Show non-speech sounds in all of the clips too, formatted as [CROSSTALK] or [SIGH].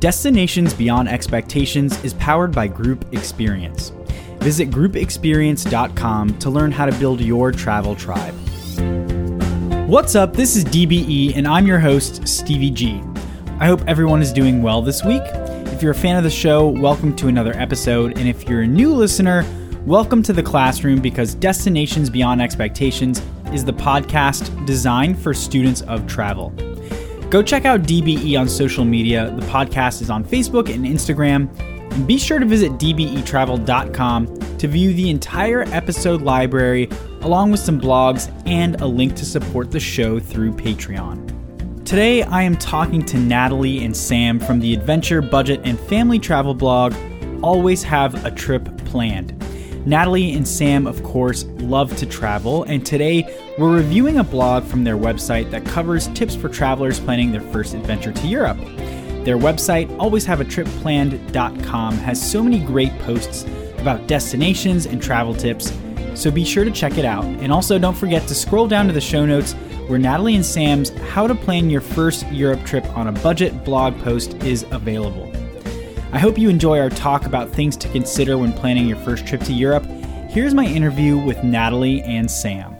Destinations Beyond Expectations is powered by Group Experience. Visit groupexperience.com to learn how to build your travel tribe. What's up? This is DBE, and I'm your host, Stevie G. I hope everyone is doing well this week. If you're a fan of the show, welcome to another episode. And if you're a new listener, welcome to the classroom because Destinations Beyond Expectations is the podcast designed for students of travel. Go check out DBE on social media. The podcast is on Facebook and Instagram. And be sure to visit dbetravel.com to view the entire episode library, along with some blogs and a link to support the show through Patreon. Today, I am talking to Natalie and Sam from the adventure, budget, and family travel blog Always Have a Trip Planned. Natalie and Sam, of course, love to travel, and today we're reviewing a blog from their website that covers tips for travelers planning their first adventure to Europe. Their website, alwayshaveatripplanned.com, has so many great posts about destinations and travel tips, so be sure to check it out. And also, don't forget to scroll down to the show notes where Natalie and Sam's How to Plan Your First Europe Trip on a Budget blog post is available. I hope you enjoy our talk about things to consider when planning your first trip to Europe. Here's my interview with Natalie and Sam.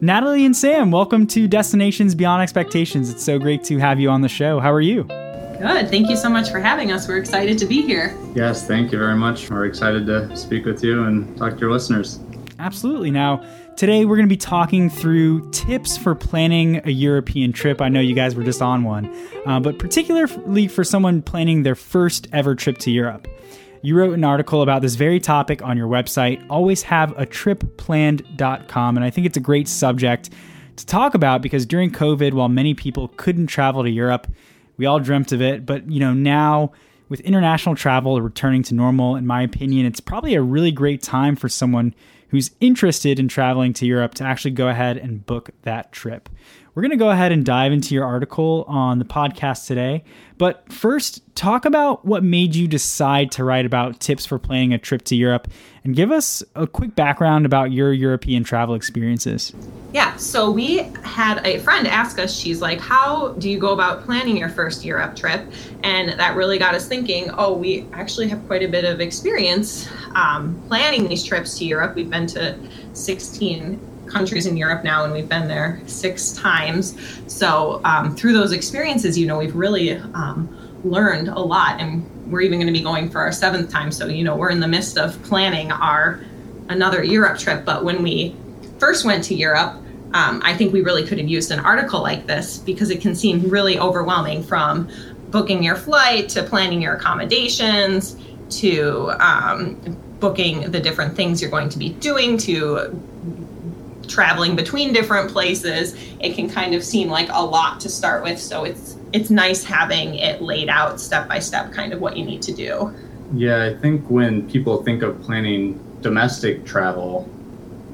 Natalie and Sam, welcome to Destinations Beyond Expectations. It's so great to have you on the show. How are you? Good. Thank you so much for having us. We're excited to be here. Yes, thank you very much. We're excited to speak with you and talk to your listeners. Absolutely. Now, Today, we're going to be talking through tips for planning a European trip. I know you guys were just on one, uh, but particularly for someone planning their first ever trip to Europe. You wrote an article about this very topic on your website, alwayshaveatripplanned.com, and I think it's a great subject to talk about because during COVID, while many people couldn't travel to Europe, we all dreamt of it, but you know, now with international travel returning to normal, in my opinion, it's probably a really great time for someone who's interested in traveling to Europe to actually go ahead and book that trip. We're going to go ahead and dive into your article on the podcast today. But first, talk about what made you decide to write about tips for planning a trip to Europe and give us a quick background about your European travel experiences. Yeah, so we had a friend ask us, she's like, How do you go about planning your first Europe trip? And that really got us thinking, oh, we actually have quite a bit of experience um, planning these trips to Europe. We've been to 16 countries in Europe now, and we've been there six times. So um, through those experiences, you know, we've really um, learned a lot, and we're even going to be going for our seventh time. So you know, we're in the midst of planning our another Europe trip. But when we first went to Europe, um, I think we really could have used an article like this because it can seem really overwhelming from booking your flight to planning your accommodations to um, booking the different things you're going to be doing to traveling between different places, it can kind of seem like a lot to start with. So it's it's nice having it laid out step by step, kind of what you need to do. Yeah, I think when people think of planning domestic travel,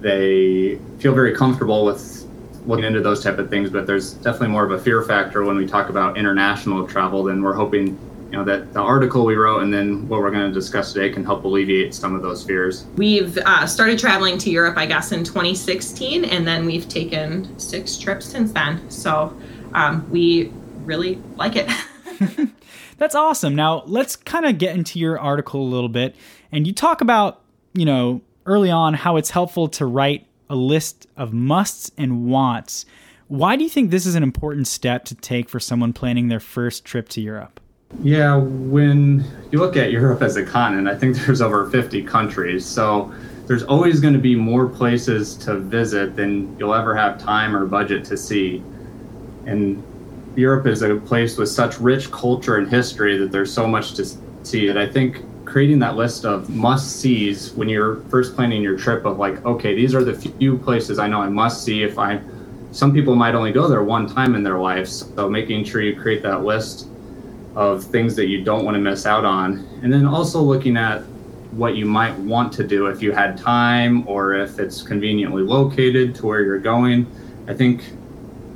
they feel very comfortable with looking into those type of things. But there's definitely more of a fear factor when we talk about international travel. Then we're hoping you know that the article we wrote and then what we're going to discuss today can help alleviate some of those fears. We've uh, started traveling to europe i guess in 2016 and then we've taken six trips since then. So um, we really like it. [LAUGHS] [LAUGHS] That's awesome. Now let's kind of get into your article a little bit and you talk about you know early on how it's helpful to write a list of musts and wants. Why do you think this is an important step to take for someone planning their first trip to europe yeah, when you look at Europe as a continent, I think [LAUGHS] there's over 50 countries. So there's always going to be more places to visit than you'll ever have time or budget to see. And Europe is a place with such rich culture and history that there's so much to see that I think creating that list of must sees when you're first planning your trip of like, okay, these are the few places I know I must see if I some people might only go there one time in their lives. So making sure you create that list of things that you don't want to miss out on. And then also looking at what you might want to do if you had time or if it's conveniently located to where you're going. I think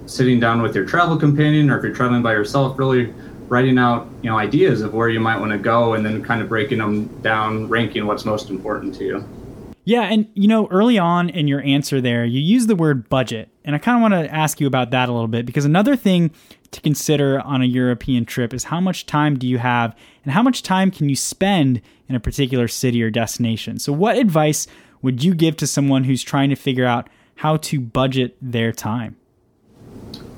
sitting down with your travel companion or if you're traveling by yourself, really writing out, you know, ideas of where you might want to go and then kind of breaking them down, ranking what's most important to you. Yeah, and you know, early on in your answer there, you use the word budget. And I kind of want to ask you about that a little bit because another thing to consider on a European trip is how much time do you have and how much time can you spend in a particular city or destination. So, what advice would you give to someone who's trying to figure out how to budget their time?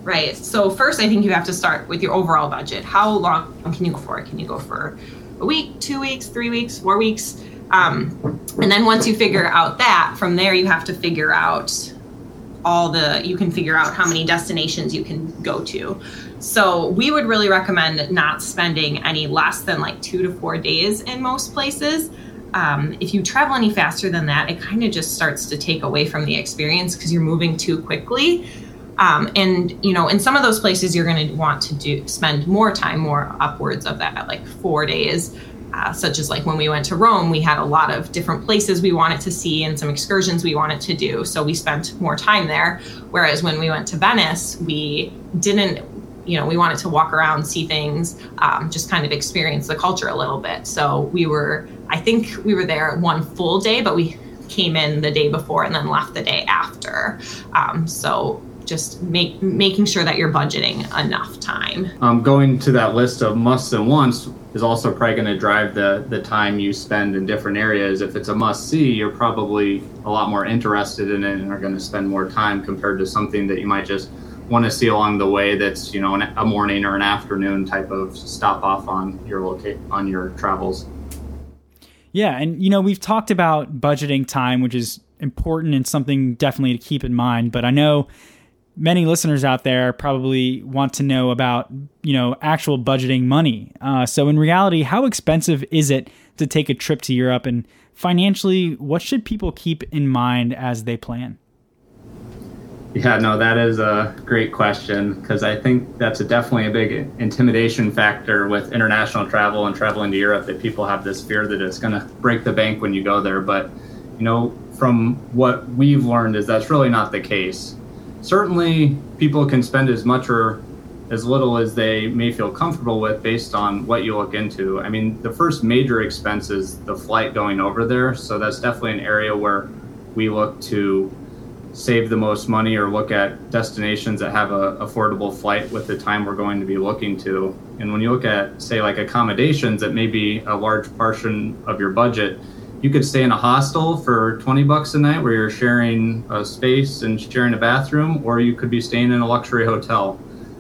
Right. So, first, I think you have to start with your overall budget. How long can you go for? Can you go for a week, two weeks, three weeks, four weeks? Um, and then once you figure out that, from there you have to figure out all the, you can figure out how many destinations you can go to. So we would really recommend not spending any less than like two to four days in most places. Um, if you travel any faster than that, it kind of just starts to take away from the experience because you're moving too quickly. Um, and you know, in some of those places, you're going to want to do spend more time, more upwards of that, like four days uh, such as like when we went to Rome, we had a lot of different places we wanted to see and some excursions we wanted to do. So we spent more time there. Whereas when we went to Venice, we didn't, you know, we wanted to walk around, see things, um, just kind of experience the culture a little bit. So we were, I think we were there one full day, but we came in the day before and then left the day after. Um, so just make making sure that you're budgeting enough time. Um, going to that list of musts and wants is also probably going to drive the the time you spend in different areas. If it's a must see, you're probably a lot more interested in it and are going to spend more time compared to something that you might just want to see along the way. That's you know an, a morning or an afternoon type of stop off on your locate on your travels. Yeah, and you know we've talked about budgeting time, which is important and something definitely to keep in mind. But I know many listeners out there probably want to know about you know actual budgeting money. Uh, so in reality, how expensive is it to take a trip to Europe, and financially, what should people keep in mind as they plan? Yeah, no, that is a great question because I think that's a definitely a big intimidation factor with international travel and traveling to Europe that people have this fear that it's going to break the bank when you go there. But, you know, from what we've learned is that's really not the case certainly people can spend as much or as little as they may feel comfortable with based on what you look into. I mean, the first major expense is the flight going over there. So that's definitely an area where we look to save the most money or look at destinations that have a affordable flight with the time we're going to be looking to. And when you look at say like accommodations that may be a large portion of your budget, you could stay in a hostel for 20 bucks a night where you're sharing a space and sharing a bathroom or you could be staying in a luxury hotel.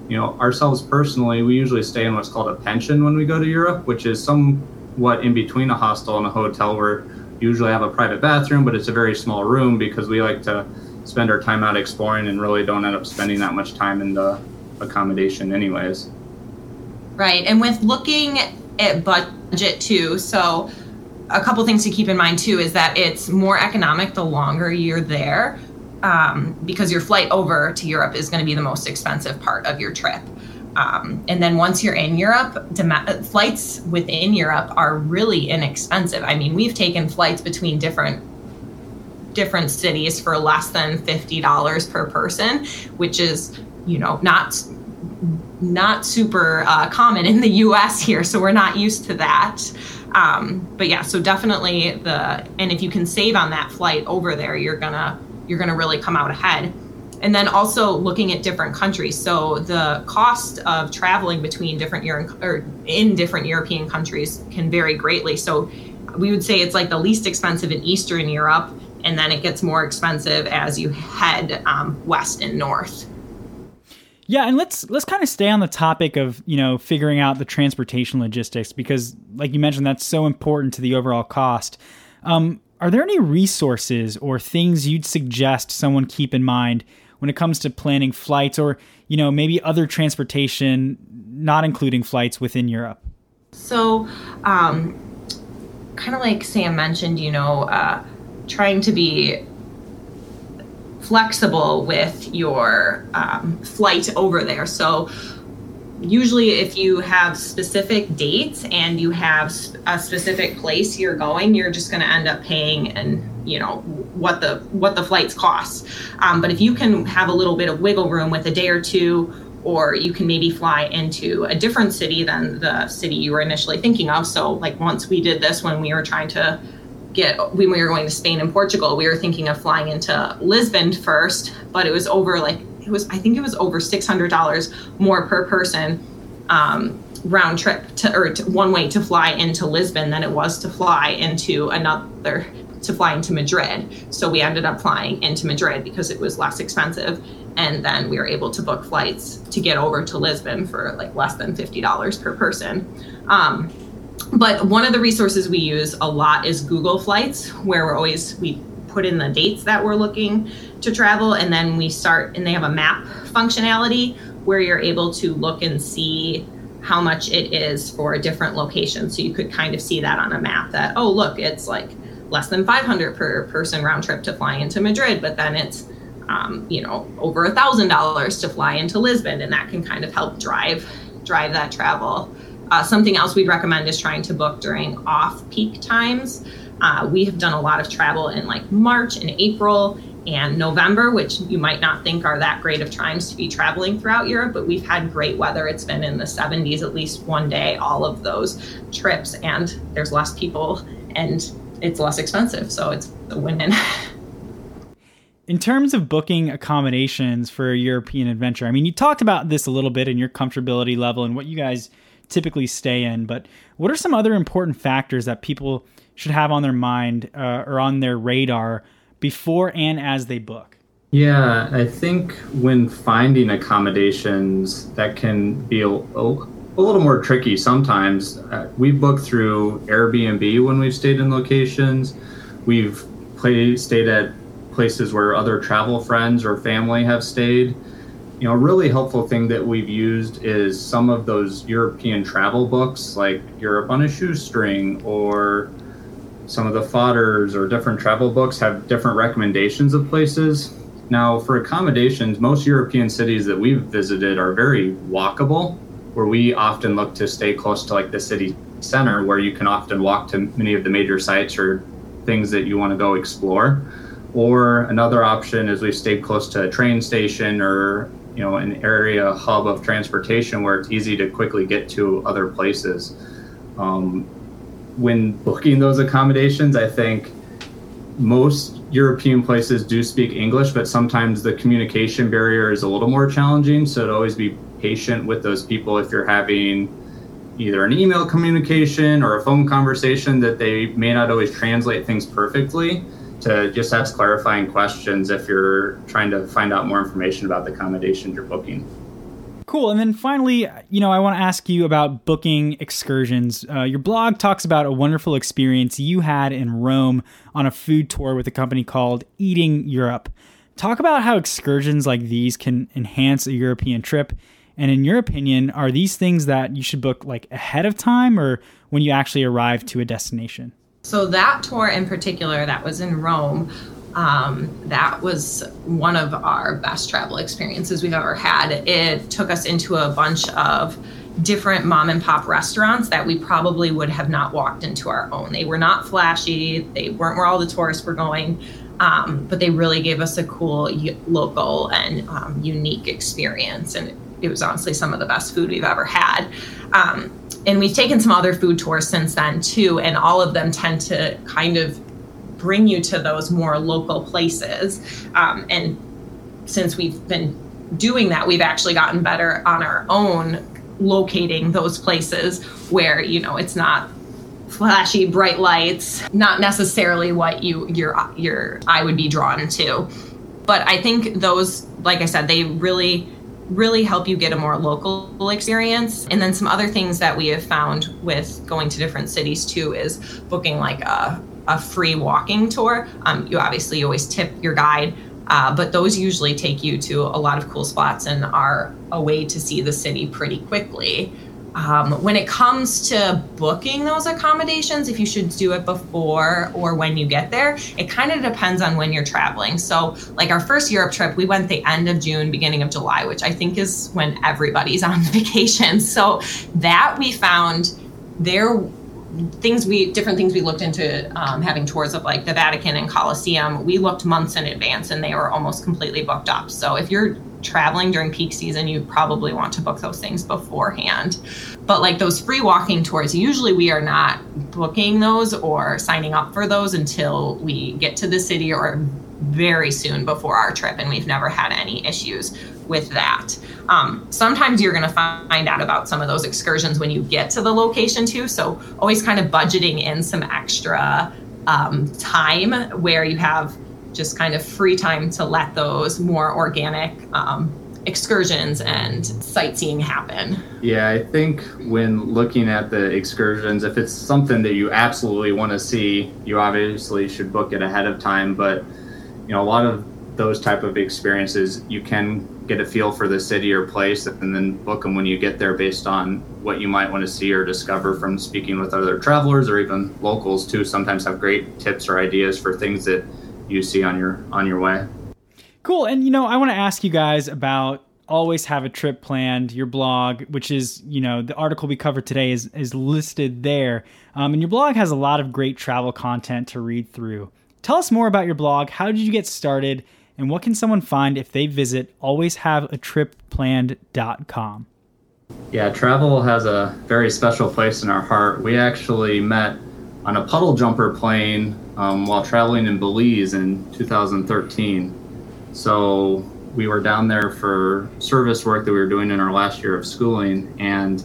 You know ourselves personally we usually stay in what's called a pension when we go to europe which is somewhat in between a hostel and a hotel where you usually have a private bathroom but it's a very small room because we like to spend our time out exploring and really don't end up spending that much time in the accommodation anyways. Right and with looking at budget too so a couple things to keep in mind too is that it's more economic the longer you're there um, because your flight over to Europe is going to be the most expensive part of your trip. Um, and then once you're in Europe, dem- flights within Europe are really inexpensive. I mean, we've taken flights between different different cities for less than fifty dollars per person, which is you know not not super uh, common in the U.S. here, so we're not used to that. Um, but yeah, so definitely the and if you can save on that flight over there, you're gonna you're gonna really come out ahead. And then also looking at different countries. So the cost of traveling between different Euro- or in different European countries can vary greatly. So we would say it's like the least expensive in Eastern Europe, and then it gets more expensive as you head um, west and north. Yeah, and let's let's kind of stay on the topic of you know figuring out the transportation logistics because, like you mentioned, that's so important to the overall cost. Um, are there any resources or things you'd suggest someone keep in mind when it comes to planning flights or you know maybe other transportation, not including flights within Europe? So, um, kind of like Sam mentioned, you know, uh, trying to be flexible with your um, flight over there. So, usually, if you have specific dates and you have a specific place you're going, you're just going to end up paying and you know what the what the flights cost. Um, but if you can have a little bit of wiggle room with a day or two or you can maybe fly into a different city than the city you were initially thinking of. So, like once we did this when we were trying to get when we were going to Spain and Portugal, we were thinking of flying into Lisbon first, but it was over like it was I think it was over six hundred dollars more per person um, round trip to or to, one way to fly into Lisbon than it was to fly into another to fly into Madrid. So we ended up flying into Madrid because it was less expensive. And then we were able to book flights to get over to Lisbon for like less than $50 per person. Um, but one of the resources we use a lot is Google Flights, where we're always, we put in the dates that we're looking to travel, and then we start, and they have a map functionality where you're able to look and see how much it is for a different location. So you could kind of see that on a map that, oh, look, it's like less than 500 per person round trip to fly into Madrid, but then it's um, you know over a thousand dollars to fly into Lisbon, and that can kind of help drive drive that travel. Uh, something else we'd recommend is trying to book during off-peak times. Uh, we have done a lot of travel in like March and April and November, which you might not think are that great of times to be traveling throughout Europe, but we've had great weather. It's been in the 70s at least one day, all of those trips, and there's less people and it's less expensive. So it's a win win. [LAUGHS] in terms of booking accommodations for a European adventure, I mean, you talked about this a little bit in your comfortability level and what you guys typically stay in, but what are some other important factors that people should have on their mind uh, or on their radar before and as they book? Yeah, I think when finding accommodations, that can be a, a a little more tricky sometimes. Uh, we've booked through Airbnb when we've stayed in locations. We've stayed at places where other travel friends or family have stayed. You know, a really helpful thing that we've used is some of those European travel books, like Europe on a Shoestring, or some of the Fodor's or different travel books have different recommendations of places. Now, for accommodations, most European cities that we've visited are very walkable where we often look to stay close to like the city center where you can often walk to many of the major sites or things that you want to go explore. Or another option is we've stayed close to a train station or you know an area hub of transportation where it's easy to quickly get to other places. Um, when booking those accommodations, I think most European places do speak English, but sometimes the communication barrier is a little more challenging. So to always be patient with those people if you're having either an email communication or a phone conversation that they may not always translate things perfectly to just ask clarifying questions if you're trying to find out more information about the accommodations you're booking. Cool. And then finally, you know, I want to ask you about booking excursions. Uh, your blog talks about a wonderful experience you had in Rome on a food tour with a company called Eating Europe. Talk about how excursions like these can enhance a European trip and in your opinion, are these things that you should book like ahead of time or when you actually arrive to a destination? So that tour in particular, that was in Rome. Um, that was one of our best travel experiences we've ever had. It took us into a bunch of different mom and pop restaurants that we probably would have not walked into our own. They were not flashy, they weren't where all the tourists were going, um, but they really gave us a cool local and um, unique experience. And it was honestly some of the best food we've ever had. Um, and we've taken some other food tours since then too, and all of them tend to kind of bring you to those more local places. Um, and since we've been doing that, we've actually gotten better on our own locating those places where you know it's not flashy bright lights not necessarily what you your your eye would be drawn to but i think those like i said they really really help you get a more local experience. And then some other things that we have found with going to different cities too is booking like a, a free walking tour. Um, you obviously always tip your guide, uh, but those usually take you to a lot of cool spots and are a way to see the city pretty quickly. Um, when it comes to booking those accommodations, if you should do it before or when you get there, it kind of depends on when you're traveling. So, like our first Europe trip, we went the end of June, beginning of July, which I think is when everybody's [LAUGHS] on vacation. So, that we found there things we different things we looked into um, having tours of like the vatican and colosseum we looked months in advance and they were almost completely booked up so if you're traveling during peak season, you probably want to book those things beforehand. But like those free walking tours, usually we are not booking those or signing up for those until we get to the city or very soon before our trip, and we've never had any issues with that. Um, sometimes you're going to find out about some of those excursions when you get to the location too. So always kind of budgeting in some extra um, time where you have just kind of free time to let those more organic um, excursions and sightseeing happen. Yeah, I think when looking at the excursions, if it's something that you absolutely want to see, you obviously should book it ahead of time. But you know, a lot of those type of experiences, you can get a feel for the city or place and then book them when you get there based on what you might want to see or discover from speaking with other travelers or even locals too. Sometimes have great tips or ideas for things that you see on your on your way. Cool and you know i want to ask you guys about always have a trip planned your blog which is you know the article we covered today is is listed there um, and your blog has a lot of great travel content to read through. Tell us more about your blog. How did you get started and what can someone find if they visit alwayshaveatripplanned.com? Yeah, travel has a very special place in our heart. We actually met on a puddle jumper plane um, while traveling in Belize in 2013. So we were down there for service work that we were doing in our last year of schooling. And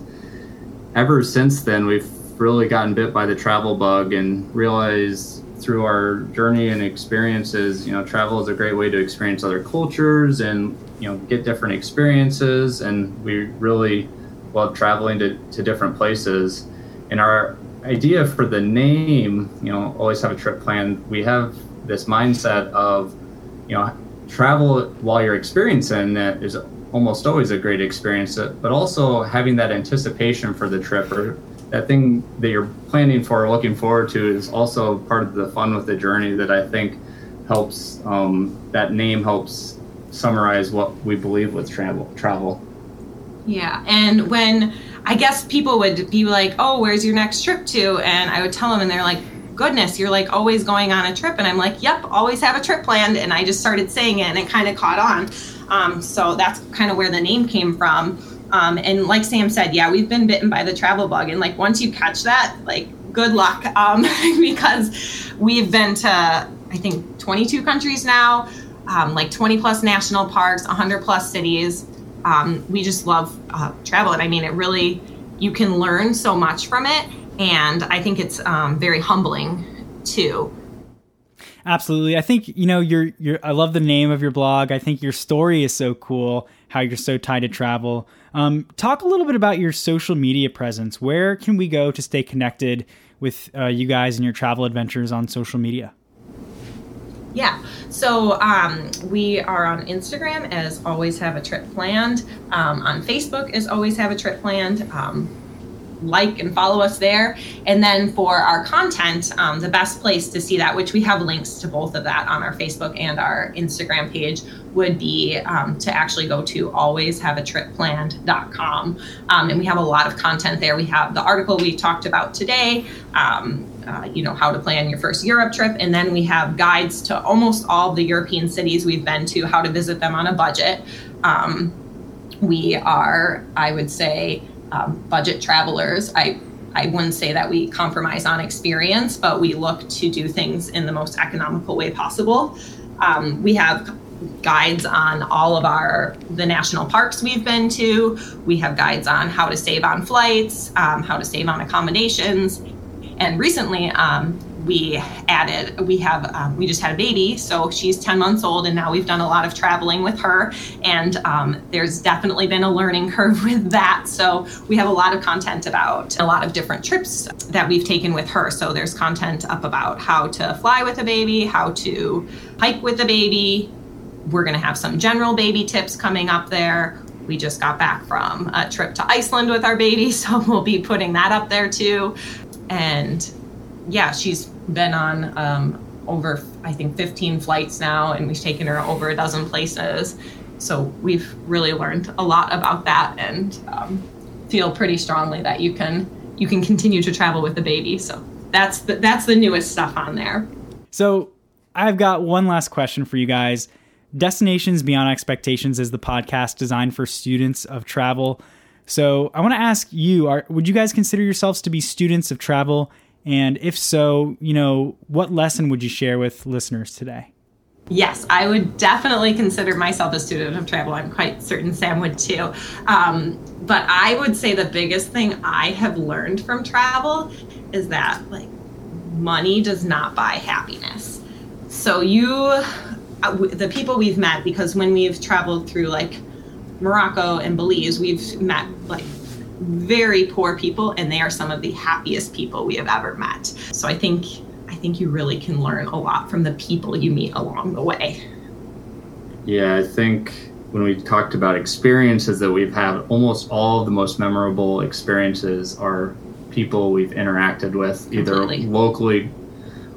ever since then, we've really gotten bit by the travel bug and realized through our journey and experiences, you know, travel is a great way to experience other cultures and, you know, get different experiences. And we really love traveling to, to different places. And our idea for the name, you know, always have a trip planned. We have this mindset of, you know, travel while you're experiencing it is almost always a great experience, but also having that anticipation for the trip or that thing that you're planning for or looking forward to is also part of the fun with the journey that I think helps um, that name helps summarize what we believe with travel travel. Yeah, and when I guess people would be like, "Oh, where's your next trip to?" and I would tell them and they're like, "Goodness, you're like always going on a trip." And I'm like, "Yep, always have a trip planned." And I just started saying it and it kind of caught on. Um, so that's kind of where the name came from. Um, and like Sam said, yeah, we've been bitten by the travel bug. And like once you catch that, like good luck [LAUGHS] um, because we've been to, I think, 22 countries now, um, like 20 plus national parks, 100 plus cities. Um, we just love uh, travel. And I mean, it really, you can learn so much from it. And I think it's um, very humbling too. Absolutely. I think, you know, you're, you're, I love the name of your blog. I think your story is so cool, how you're so tied to travel. Um, talk a little bit about your social media presence. Where can we go to stay connected with uh, you guys and your travel adventures on social media? Yeah, so um, we are on Instagram as always have a trip planned. Um, on Facebook as always have a trip planned. Um, like and follow us there. And then for our content, um, the best place to see that, which we have links to both of that on our Facebook and our Instagram page, would be um, to actually go to alwayshaveatripplanned.com. Um, and we have a lot of content there. We have the article we talked about today. Um, uh, you know how to plan your first Europe trip, and then we have guides to almost all the European cities we've been to, how to visit them on a budget. Um, we are, I would say, um, budget travelers. I I wouldn't say that we compromise on experience, but we look to do things in the most economical way possible. Um, we have guides on all of our the national parks we've been to. We have guides on how to save on flights, um, how to save on accommodations, and recently um, we added we have um, we just had a baby so she's 10 months old and now we've done a lot of traveling with her. And um, there's definitely been a learning curve [LAUGHS] with that. So we have a lot of content about a lot of different trips that we've taken with her. So there's content up about how to fly with a baby how to hike with a baby we're going to have some general baby tips coming up there we just got back from a trip to Iceland with our baby, [LAUGHS] so we'll be putting that up there too. And yeah, she's been on um, over, I think, 15 flights now, and we've taken her over a dozen places. So we've really learned a lot about that, and um, feel pretty strongly that you can you can continue to travel with the baby. So that's the, that's the newest stuff on there. So I've got one last question for you guys. Destinations Beyond Expectations is the podcast designed for students of travel. So I want to ask you: are, Would you guys consider yourselves to be students of travel? And if so, you know, what lesson would you share with listeners today? Yes, I would definitely consider myself a student of travel. I'm quite certain Sam would too. Um, but I would say the biggest thing I have learned from travel is that like money does not buy happiness. So you, the people we've met, because when we've traveled through like Morocco and Belize, we've met like very poor people, and they are some of the happiest people we have ever met. So I think I think you really can learn a lot from the people you meet along the way. Yeah, I think when we talked about experiences that we've had, almost all of the most memorable experiences are people we've interacted with, either Completely. locally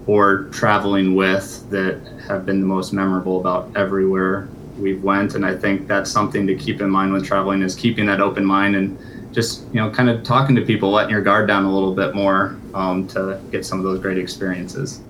or traveling with, that have been the most memorable about everywhere we've went. And I think that's something to keep in mind when traveling is keeping that open mind and just you know kind of talking to people letting your guard down a little bit more um, to get some of those great experiences.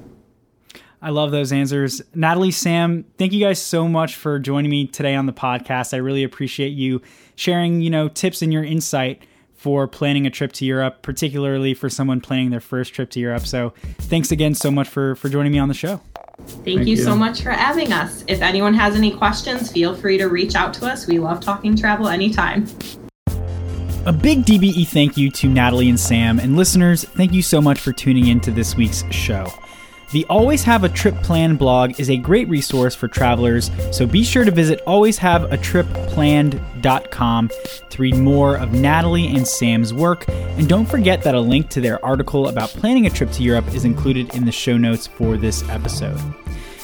I love those answers. Natalie sam thank you guys so much for joining me today on the podcast. I really appreciate you sharing you know tips and your insight for planning a trip to europe particularly for someone planning their first trip to europe so thanks again so much for for joining me on the show Thank, Thank you, you so much for having us. If anyone has any questions, feel free to reach out to us. We love talking travel anytime. A big DBE thank you to Natalie and Sam, and listeners, thank you so much for tuning in to this week's show. The Always Have a Trip Plan blog is a great resource for travelers, so be sure to visit alwayshaveatripplanned.com to read more of Natalie and Sam's work, and don't forget that a link to their article about planning a trip to Europe is included in the show notes for this episode.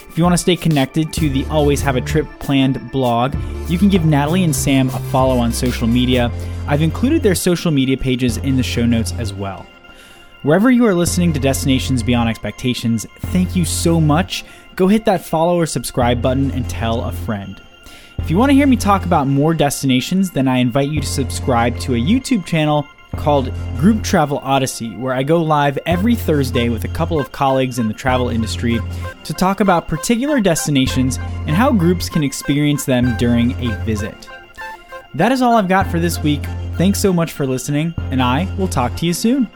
If you want to stay connected to the Always Have a Trip Planned blog, you can give Natalie and Sam a follow on social media. I've included their social media pages in the show notes as well. Wherever you are listening to Destinations Beyond Expectations, thank you so much. Go hit that follow or subscribe button and tell a friend. If you want to hear me talk about more destinations, then I invite you to subscribe to a YouTube channel called Group Travel Odyssey, where I go live every Thursday with a couple of colleagues in the travel industry to talk about particular destinations and how groups can experience them during a visit. That is all I've got for this week. Thanks so much for listening, and I will talk to you soon.